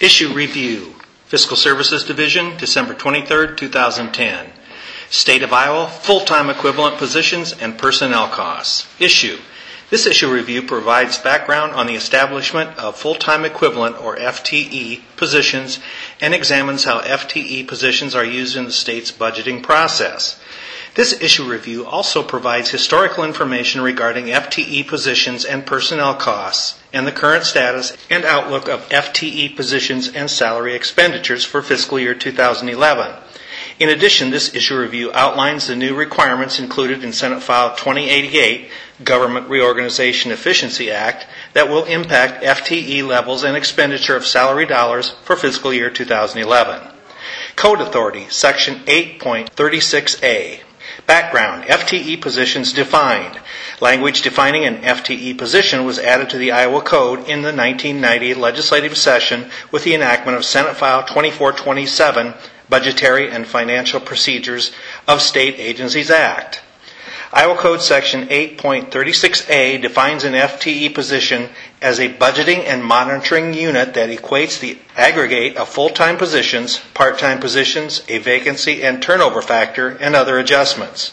Issue Review, Fiscal Services Division, December 23, 2010. State of Iowa, full-time equivalent positions and personnel costs. Issue. This issue review provides background on the establishment of full-time equivalent or FTE positions and examines how FTE positions are used in the state's budgeting process. This issue review also provides historical information regarding FTE positions and personnel costs and the current status and outlook of FTE positions and salary expenditures for fiscal year 2011. In addition, this issue review outlines the new requirements included in Senate File 2088, Government Reorganization Efficiency Act, that will impact FTE levels and expenditure of salary dollars for fiscal year 2011. Code Authority, Section 8.36A. Background FTE positions defined. Language defining an FTE position was added to the Iowa Code in the 1990 legislative session with the enactment of Senate File 2427, Budgetary and Financial Procedures of State Agencies Act. Iowa Code Section 8.36A defines an FTE position as a budgeting and monitoring unit that equates the aggregate of full-time positions, part-time positions, a vacancy and turnover factor, and other adjustments.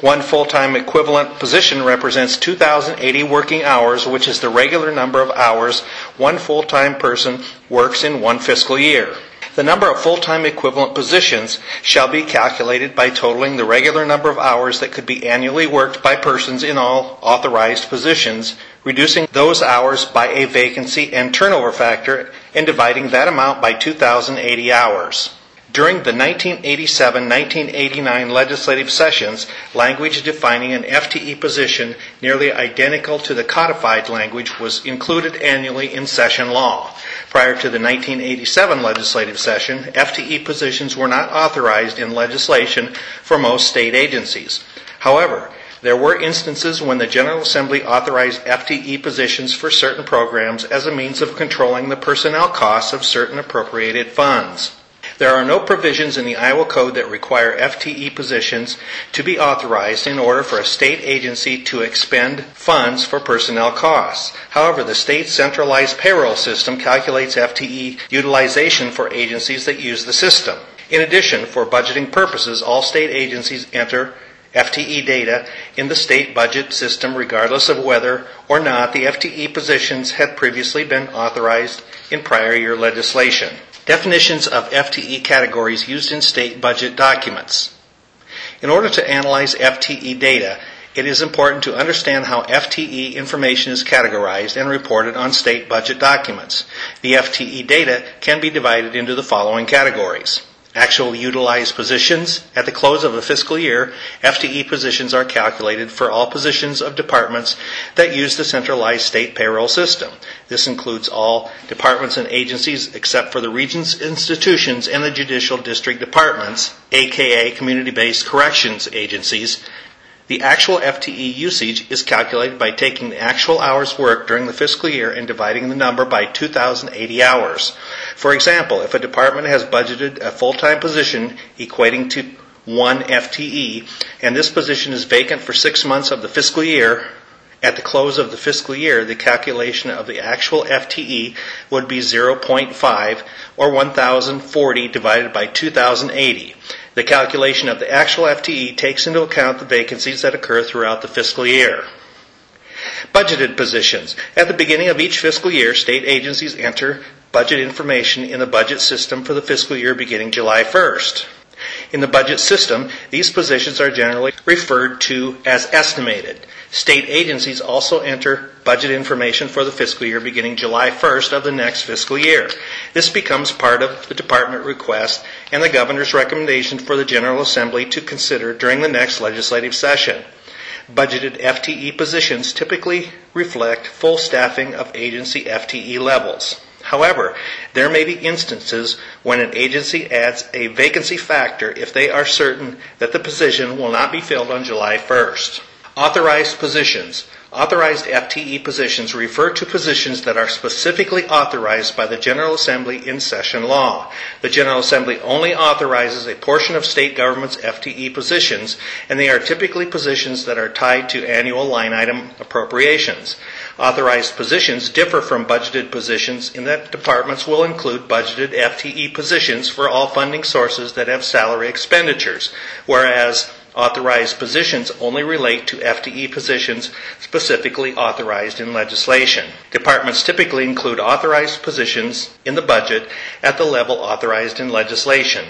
One full-time equivalent position represents 2,080 working hours, which is the regular number of hours one full-time person works in one fiscal year. The number of full-time equivalent positions shall be calculated by totaling the regular number of hours that could be annually worked by persons in all authorized positions, reducing those hours by a vacancy and turnover factor, and dividing that amount by 2,080 hours. During the 1987-1989 legislative sessions, language defining an FTE position nearly identical to the codified language was included annually in session law. Prior to the 1987 legislative session, FTE positions were not authorized in legislation for most state agencies. However, there were instances when the General Assembly authorized FTE positions for certain programs as a means of controlling the personnel costs of certain appropriated funds. There are no provisions in the Iowa Code that require FTE positions to be authorized in order for a state agency to expend funds for personnel costs. However, the state centralized payroll system calculates FTE utilization for agencies that use the system. In addition, for budgeting purposes, all state agencies enter FTE data in the state budget system regardless of whether or not the FTE positions had previously been authorized in prior year legislation. Definitions of FTE categories used in state budget documents. In order to analyze FTE data, it is important to understand how FTE information is categorized and reported on state budget documents. The FTE data can be divided into the following categories. Actual utilized positions. At the close of a fiscal year, FTE positions are calculated for all positions of departments that use the centralized state payroll system. This includes all departments and agencies except for the Regents institutions and the judicial district departments, aka community based corrections agencies. The actual FTE usage is calculated by taking the actual hours worked during the fiscal year and dividing the number by 2,080 hours. For example, if a department has budgeted a full-time position equating to one FTE, and this position is vacant for six months of the fiscal year, at the close of the fiscal year, the calculation of the actual FTE would be 0.5 or 1,040 divided by 2,080. The calculation of the actual FTE takes into account the vacancies that occur throughout the fiscal year. Budgeted positions. At the beginning of each fiscal year, state agencies enter budget information in the budget system for the fiscal year beginning July 1st. In the budget system, these positions are generally referred to as estimated. State agencies also enter budget information for the fiscal year beginning July 1st of the next fiscal year. This becomes part of the department request and the governor's recommendation for the General Assembly to consider during the next legislative session. Budgeted FTE positions typically reflect full staffing of agency FTE levels. However, there may be instances when an agency adds a vacancy factor if they are certain that the position will not be filled on July 1st. Authorized positions. Authorized FTE positions refer to positions that are specifically authorized by the General Assembly in session law. The General Assembly only authorizes a portion of state government's FTE positions, and they are typically positions that are tied to annual line item appropriations. Authorized positions differ from budgeted positions in that departments will include budgeted FTE positions for all funding sources that have salary expenditures, whereas authorized positions only relate to FTE positions specifically authorized in legislation. Departments typically include authorized positions in the budget at the level authorized in legislation.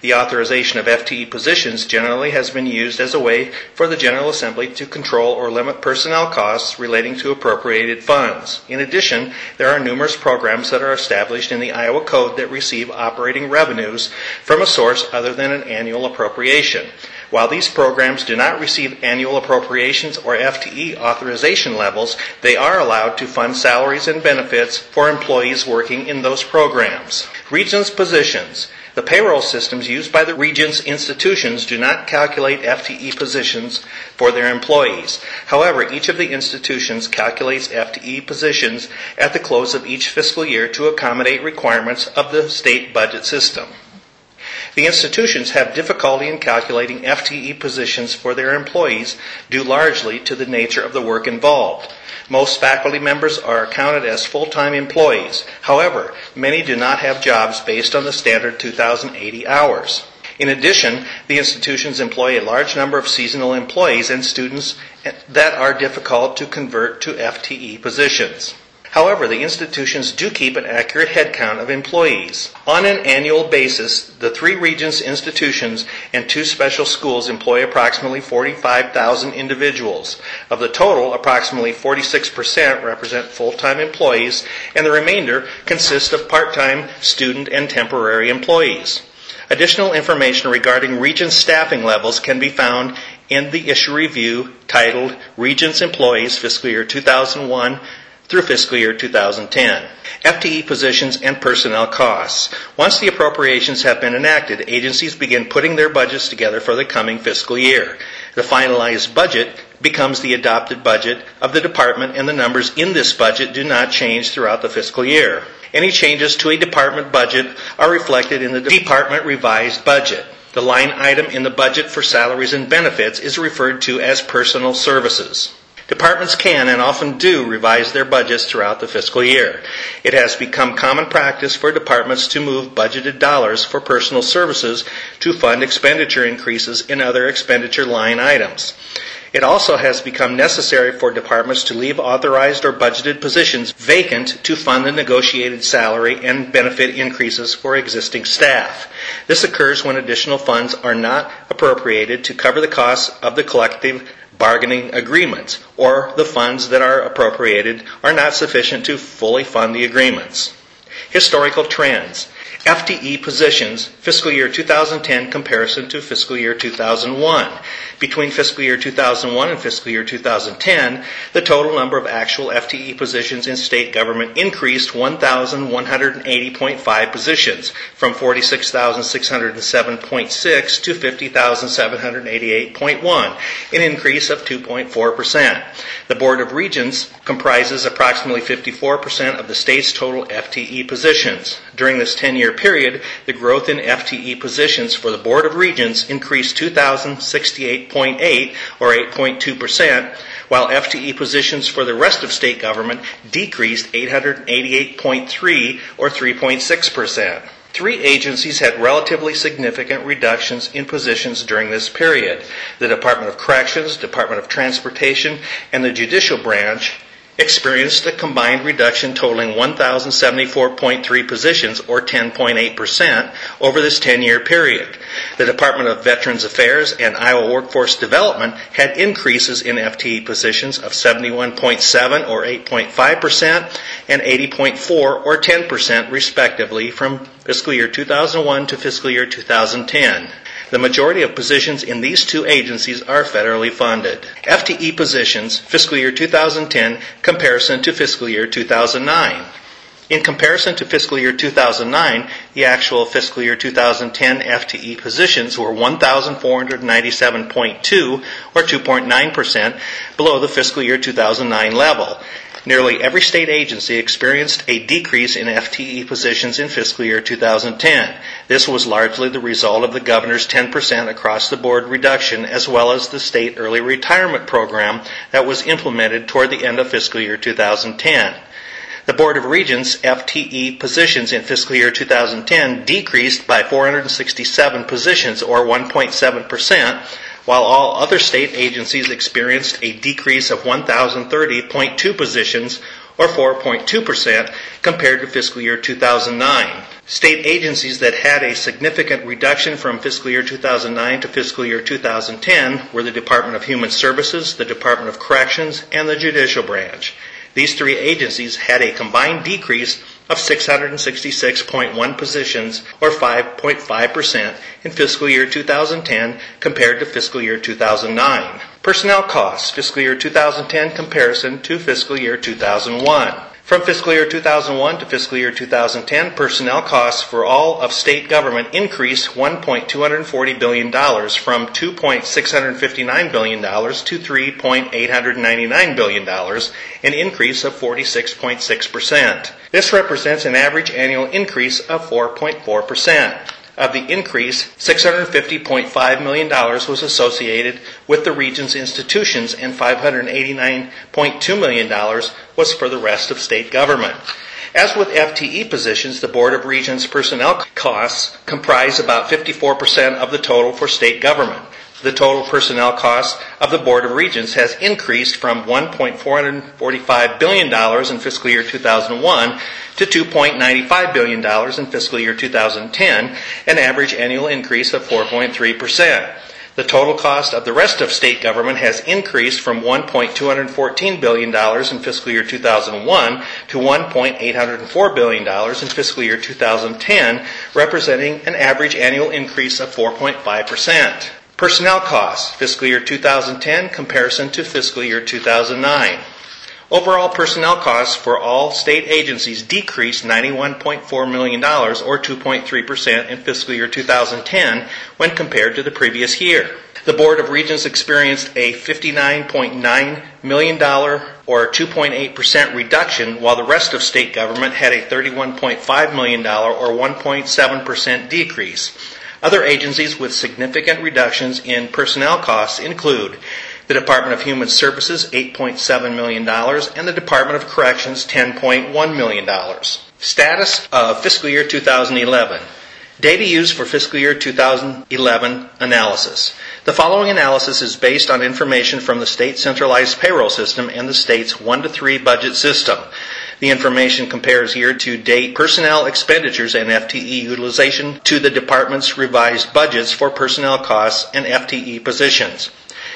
The authorization of FTE positions generally has been used as a way for the General Assembly to control or limit personnel costs relating to appropriated funds. In addition, there are numerous programs that are established in the Iowa Code that receive operating revenues from a source other than an annual appropriation. While these programs do not receive annual appropriations or FTE authorization levels, they are allowed to fund salaries and benefits for employees working in those programs. Regents' positions. The payroll systems used by the Regents institutions do not calculate FTE positions for their employees. However, each of the institutions calculates FTE positions at the close of each fiscal year to accommodate requirements of the state budget system. The institutions have difficulty in calculating FTE positions for their employees due largely to the nature of the work involved. Most faculty members are counted as full-time employees. However, many do not have jobs based on the standard 2,080 hours. In addition, the institutions employ a large number of seasonal employees and students that are difficult to convert to FTE positions. However, the institutions do keep an accurate headcount of employees. On an annual basis, the three Regents institutions and two special schools employ approximately 45,000 individuals. Of the total, approximately 46% represent full-time employees, and the remainder consist of part-time, student, and temporary employees. Additional information regarding Regents staffing levels can be found in the issue review titled Regents Employees Fiscal Year 2001 through fiscal year 2010. FTE positions and personnel costs. Once the appropriations have been enacted, agencies begin putting their budgets together for the coming fiscal year. The finalized budget becomes the adopted budget of the department and the numbers in this budget do not change throughout the fiscal year. Any changes to a department budget are reflected in the department revised budget. The line item in the budget for salaries and benefits is referred to as personal services. Departments can and often do revise their budgets throughout the fiscal year. It has become common practice for departments to move budgeted dollars for personal services to fund expenditure increases in other expenditure line items. It also has become necessary for departments to leave authorized or budgeted positions vacant to fund the negotiated salary and benefit increases for existing staff. This occurs when additional funds are not appropriated to cover the costs of the collective bargaining agreements, or the funds that are appropriated are not sufficient to fully fund the agreements. Historical trends. FTE positions, fiscal year 2010 comparison to fiscal year 2001. Between fiscal year 2001 and fiscal year 2010, the total number of actual FTE positions in state government increased 1,180.5 positions from 46,607.6 to 50,788.1, an increase of 2.4%. The Board of Regents comprises approximately 54% of the state's total FTE positions. During this 10 year period, the growth in FTE positions for the Board of Regents increased 2,068.8 or 8.2%, while FTE positions for the rest of state government decreased 888.3 or 3.6%. Three agencies had relatively significant reductions in positions during this period. The Department of Corrections, Department of Transportation, and the Judicial Branch experienced a combined reduction totaling 1,074.3 positions, or 10.8%, over this 10 year period. The Department of Veterans Affairs and Iowa Workforce Development had increases in FTE positions of 71.7 or 8.5% and 80.4 or 10% respectively from fiscal year 2001 to fiscal year 2010. The majority of positions in these two agencies are federally funded. FTE positions, fiscal year 2010, comparison to fiscal year 2009. In comparison to fiscal year 2009, the actual fiscal year 2010 FTE positions were 1,497.2 or 2.9% below the fiscal year 2009 level. Nearly every state agency experienced a decrease in FTE positions in fiscal year 2010. This was largely the result of the governor's 10% across the board reduction as well as the state early retirement program that was implemented toward the end of fiscal year 2010. The Board of Regents FTE positions in fiscal year 2010 decreased by 467 positions or 1.7%, while all other state agencies experienced a decrease of 1,030.2 positions or 4.2% compared to fiscal year 2009. State agencies that had a significant reduction from fiscal year 2009 to fiscal year 2010 were the Department of Human Services, the Department of Corrections, and the Judicial Branch. These three agencies had a combined decrease of 666.1 positions or 5.5% in fiscal year 2010 compared to fiscal year 2009. Personnel costs, fiscal year 2010 comparison to fiscal year 2001. From fiscal year 2001 to fiscal year 2010, personnel costs for all of state government increased $1.240 billion from $2.659 billion to $3.899 billion, an increase of 46.6%. This represents an average annual increase of 4.4%. Of the increase, $650.5 million was associated with the Regents institutions and $589.2 million was for the rest of state government. As with FTE positions, the Board of Regents personnel costs comprise about 54% of the total for state government. The total personnel cost of the Board of Regents has increased from $1.445 billion in fiscal year 2001 to $2.95 billion in fiscal year 2010, an average annual increase of 4.3%. The total cost of the rest of state government has increased from $1.214 billion in fiscal year 2001 to $1.804 billion in fiscal year 2010, representing an average annual increase of 4.5%. Personnel costs, fiscal year 2010 comparison to fiscal year 2009. Overall personnel costs for all state agencies decreased $91.4 million or 2.3% in fiscal year 2010 when compared to the previous year. The Board of Regents experienced a $59.9 million or 2.8% reduction, while the rest of state government had a $31.5 million or 1.7% decrease. Other agencies with significant reductions in personnel costs include the Department of Human Services, $8.7 million, and the Department of Corrections, $10.1 million. Status of fiscal year 2011. Data used for fiscal year 2011 analysis. The following analysis is based on information from the state centralized payroll system and the state's 1 to 3 budget system. The information compares year to date personnel expenditures and FTE utilization to the department's revised budgets for personnel costs and FTE positions.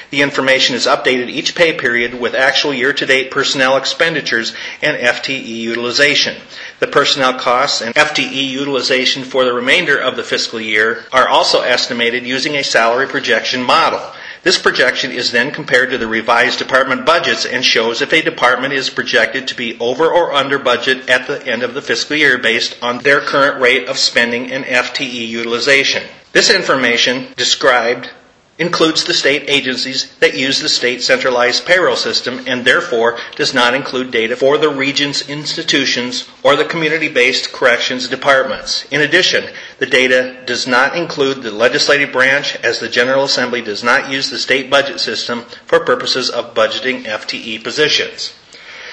The information is updated each pay period with actual year to date personnel expenditures and FTE utilization. The personnel costs and FTE utilization for the remainder of the fiscal year are also estimated using a salary projection model. This projection is then compared to the revised department budgets and shows if a department is projected to be over or under budget at the end of the fiscal year based on their current rate of spending and FTE utilization. This information described includes the state agencies that use the state centralized payroll system and therefore does not include data for the Regents institutions or the community based corrections departments. In addition, the data does not include the legislative branch as the General Assembly does not use the state budget system for purposes of budgeting FTE positions.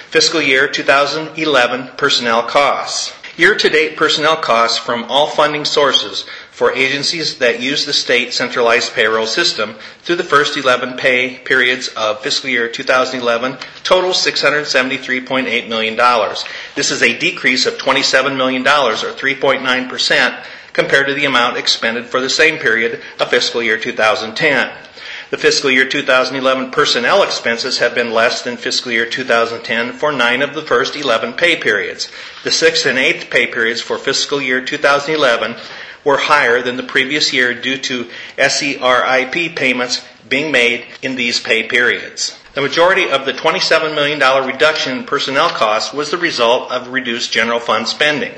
Fiscal year 2011 personnel costs. Year to date personnel costs from all funding sources for agencies that use the state centralized payroll system through the first 11 pay periods of fiscal year 2011 total $673.8 million. This is a decrease of $27 million or 3.9% compared to the amount expended for the same period of fiscal year 2010. The fiscal year 2011 personnel expenses have been less than fiscal year 2010 for nine of the first 11 pay periods. The sixth and eighth pay periods for fiscal year 2011 were higher than the previous year due to SERIP payments being made in these pay periods. The majority of the $27 million reduction in personnel costs was the result of reduced general fund spending.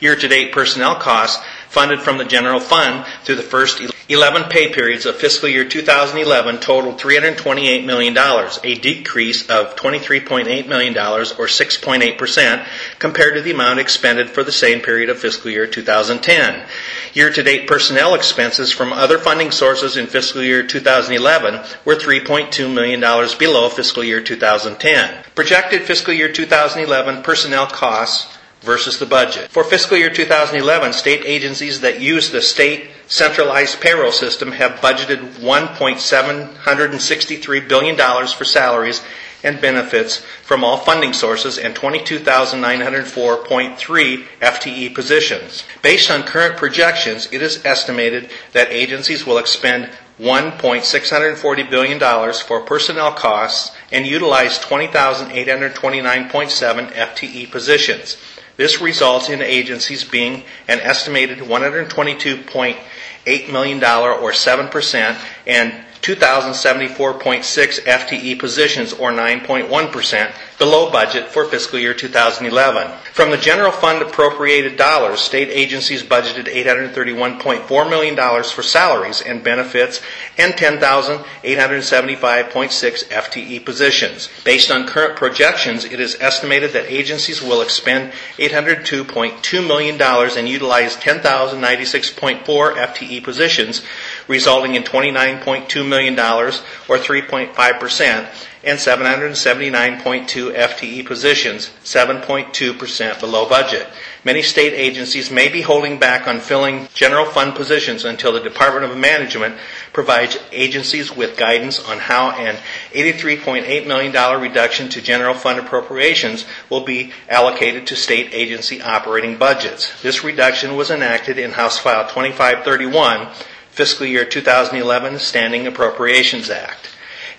Year to date personnel costs funded from the general fund through the first 11 pay periods of fiscal year 2011 totaled $328 million, a decrease of $23.8 million or 6.8% compared to the amount expended for the same period of fiscal year 2010. Year-to-date personnel expenses from other funding sources in fiscal year 2011 were $3.2 million below fiscal year 2010. Projected fiscal year 2011 personnel costs versus the budget. For fiscal year 2011, state agencies that use the state centralized payroll system have budgeted $1.763 billion for salaries and benefits from all funding sources and 22,904.3 FTE positions. Based on current projections, it is estimated that agencies will expend $1.640 billion for personnel costs and utilize 20,829.7 FTE positions. This results in agencies being an estimated $122.8 million or 7% and 2,074.6 FTE positions or 9.1% below budget for fiscal year 2011. From the general fund appropriated dollars, state agencies budgeted $831.4 million for salaries and benefits and 10,875.6 FTE positions. Based on current projections, it is estimated that agencies will expend $802.2 million and utilize 10,096.4 FTE positions, resulting in $29.2 million or 3.5% and 779.2 FTE positions, 7.2% below budget. Many state agencies may be holding back on filling general fund positions until the Department of Management provides agencies with guidance on how an $83.8 million reduction to general fund appropriations will be allocated to state agency operating budgets. This reduction was enacted in House File 2531, Fiscal Year 2011 Standing Appropriations Act.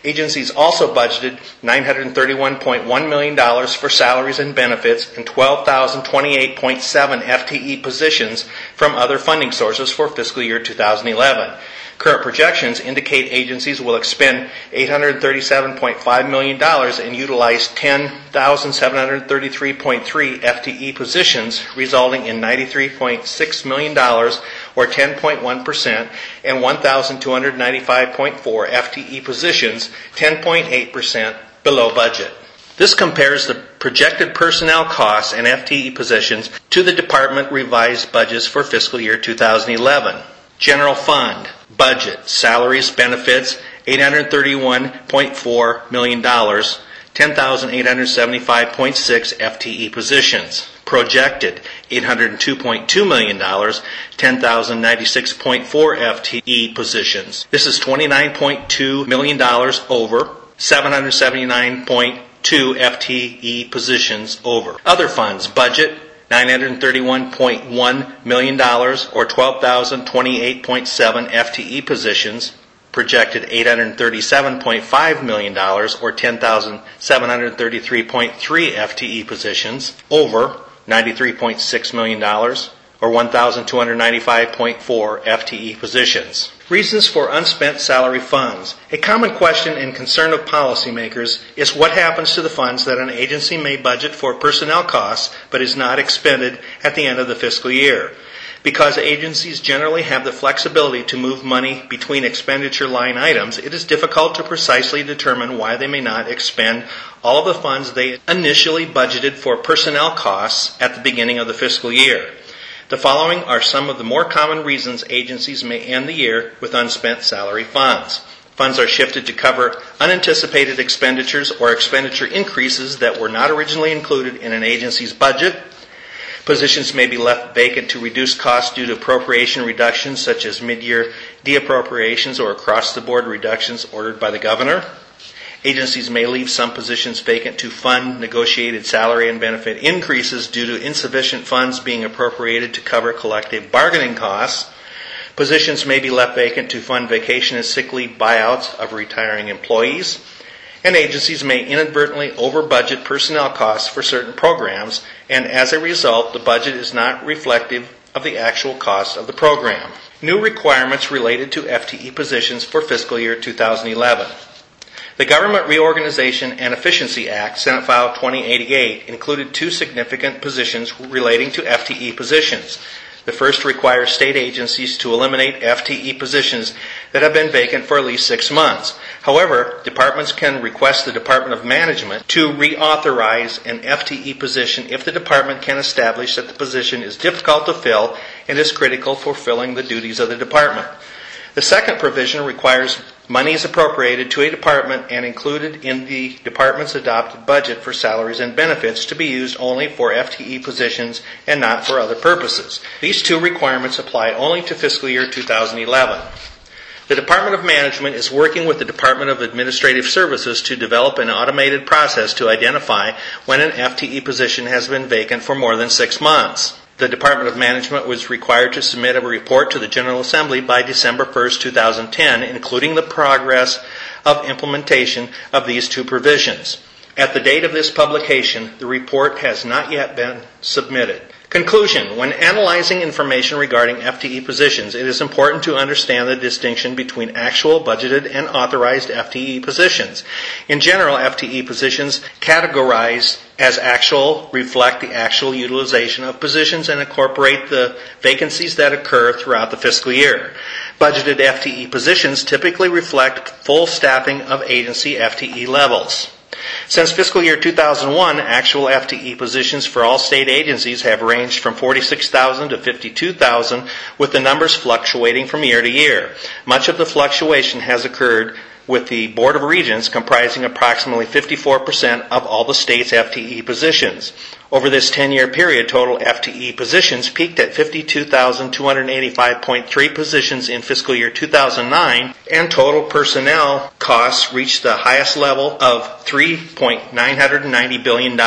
Agencies also budgeted $931.1 million for salaries and benefits and 12,028.7 FTE positions from other funding sources for fiscal year 2011. Current projections indicate agencies will expend $837.5 million and utilize 10,733.3 FTE positions, resulting in $93.6 million or 10.1% and 1,295.4 FTE positions, 10.8% below budget. This compares the projected personnel costs and FTE positions to the department revised budgets for fiscal year 2011. General Fund budget salaries benefits $831.4 million 10,875.6 FTE positions projected $802.2 million 10,096.4 FTE positions. This is $29.2 million over 779.2 FTE positions over. Other funds budget $931.1 million or 12,028.7 FTE positions, projected $837.5 million or 10,733.3 FTE positions, over $93.6 million or 1,295.4 FTE positions. Reasons for unspent salary funds. A common question and concern of policymakers is what happens to the funds that an agency may budget for personnel costs but is not expended at the end of the fiscal year. Because agencies generally have the flexibility to move money between expenditure line items, it is difficult to precisely determine why they may not expend all of the funds they initially budgeted for personnel costs at the beginning of the fiscal year. The following are some of the more common reasons agencies may end the year with unspent salary funds. Funds are shifted to cover unanticipated expenditures or expenditure increases that were not originally included in an agency's budget. Positions may be left vacant to reduce costs due to appropriation reductions such as mid-year deappropriations or across-the-board reductions ordered by the governor. Agencies may leave some positions vacant to fund negotiated salary and benefit increases due to insufficient funds being appropriated to cover collective bargaining costs. Positions may be left vacant to fund vacation and sick leave buyouts of retiring employees. And agencies may inadvertently over budget personnel costs for certain programs, and as a result, the budget is not reflective of the actual cost of the program. New requirements related to FTE positions for fiscal year 2011. The Government Reorganization and Efficiency Act, Senate File 2088, included two significant positions relating to FTE positions. The first requires state agencies to eliminate FTE positions that have been vacant for at least six months. However, departments can request the Department of Management to reauthorize an FTE position if the department can establish that the position is difficult to fill and is critical for filling the duties of the department. The second provision requires monies appropriated to a department and included in the department's adopted budget for salaries and benefits to be used only for FTE positions and not for other purposes. These two requirements apply only to fiscal year 2011. The Department of Management is working with the Department of Administrative Services to develop an automated process to identify when an FTE position has been vacant for more than six months. The Department of Management was required to submit a report to the General Assembly by December 1, 2010, including the progress of implementation of these two provisions. At the date of this publication, the report has not yet been submitted. Conclusion When analyzing information regarding FTE positions, it is important to understand the distinction between actual, budgeted, and authorized FTE positions. In general, FTE positions categorized as actual reflect the actual utilization of positions and incorporate the vacancies that occur throughout the fiscal year. Budgeted FTE positions typically reflect full staffing of agency FTE levels. Since fiscal year 2001, actual FTE positions for all state agencies have ranged from 46,000 to 52,000, with the numbers fluctuating from year to year. Much of the fluctuation has occurred with the Board of Regents comprising approximately 54% of all the state's FTE positions. Over this 10 year period, total FTE positions peaked at 52,285.3 positions in fiscal year 2009, and total personnel costs reached the highest level of $3.990 billion.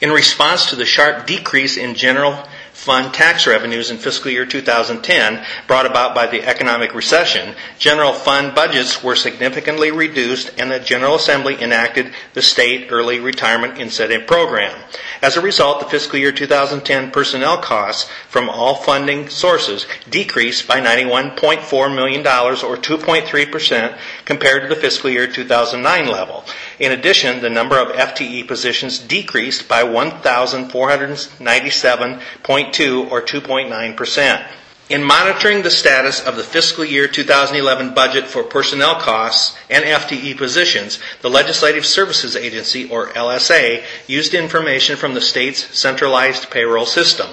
In response to the sharp decrease in general fund tax revenues in fiscal year 2010 brought about by the economic recession, general fund budgets were significantly reduced and the General Assembly enacted the State Early Retirement Incentive Program. As a result, the fiscal year 2010 personnel costs from all funding sources decreased by $91.4 million or 2.3% compared to the fiscal year 2009 level. In addition, the number of FTE positions decreased by 1,497.2 or 2.9%. In monitoring the status of the fiscal year 2011 budget for personnel costs and FTE positions, the Legislative Services Agency, or LSA, used information from the state's centralized payroll system.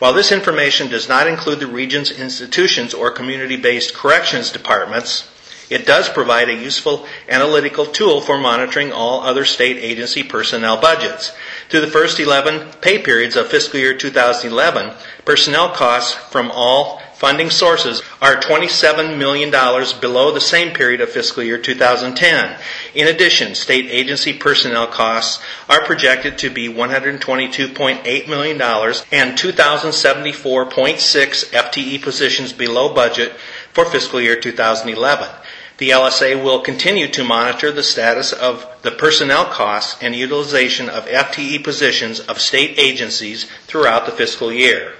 While this information does not include the Regents institutions or community based corrections departments, it does provide a useful analytical tool for monitoring all other state agency personnel budgets. Through the first 11 pay periods of fiscal year 2011, personnel costs from all funding sources are $27 million below the same period of fiscal year 2010. In addition, state agency personnel costs are projected to be $122.8 million and 2,074.6 FTE positions below budget for fiscal year 2011. The LSA will continue to monitor the status of the personnel costs and utilization of FTE positions of state agencies throughout the fiscal year.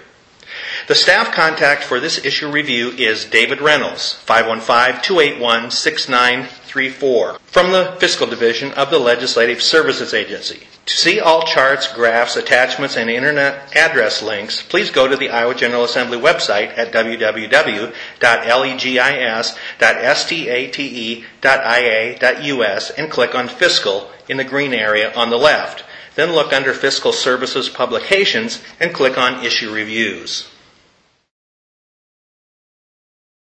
The staff contact for this issue review is David Reynolds, 515 281 6934, from the Fiscal Division of the Legislative Services Agency. To see all charts, graphs, attachments, and internet address links, please go to the Iowa General Assembly website at www.legis.state.ia.us and click on Fiscal in the green area on the left. Then look under Fiscal Services Publications and click on Issue Reviews.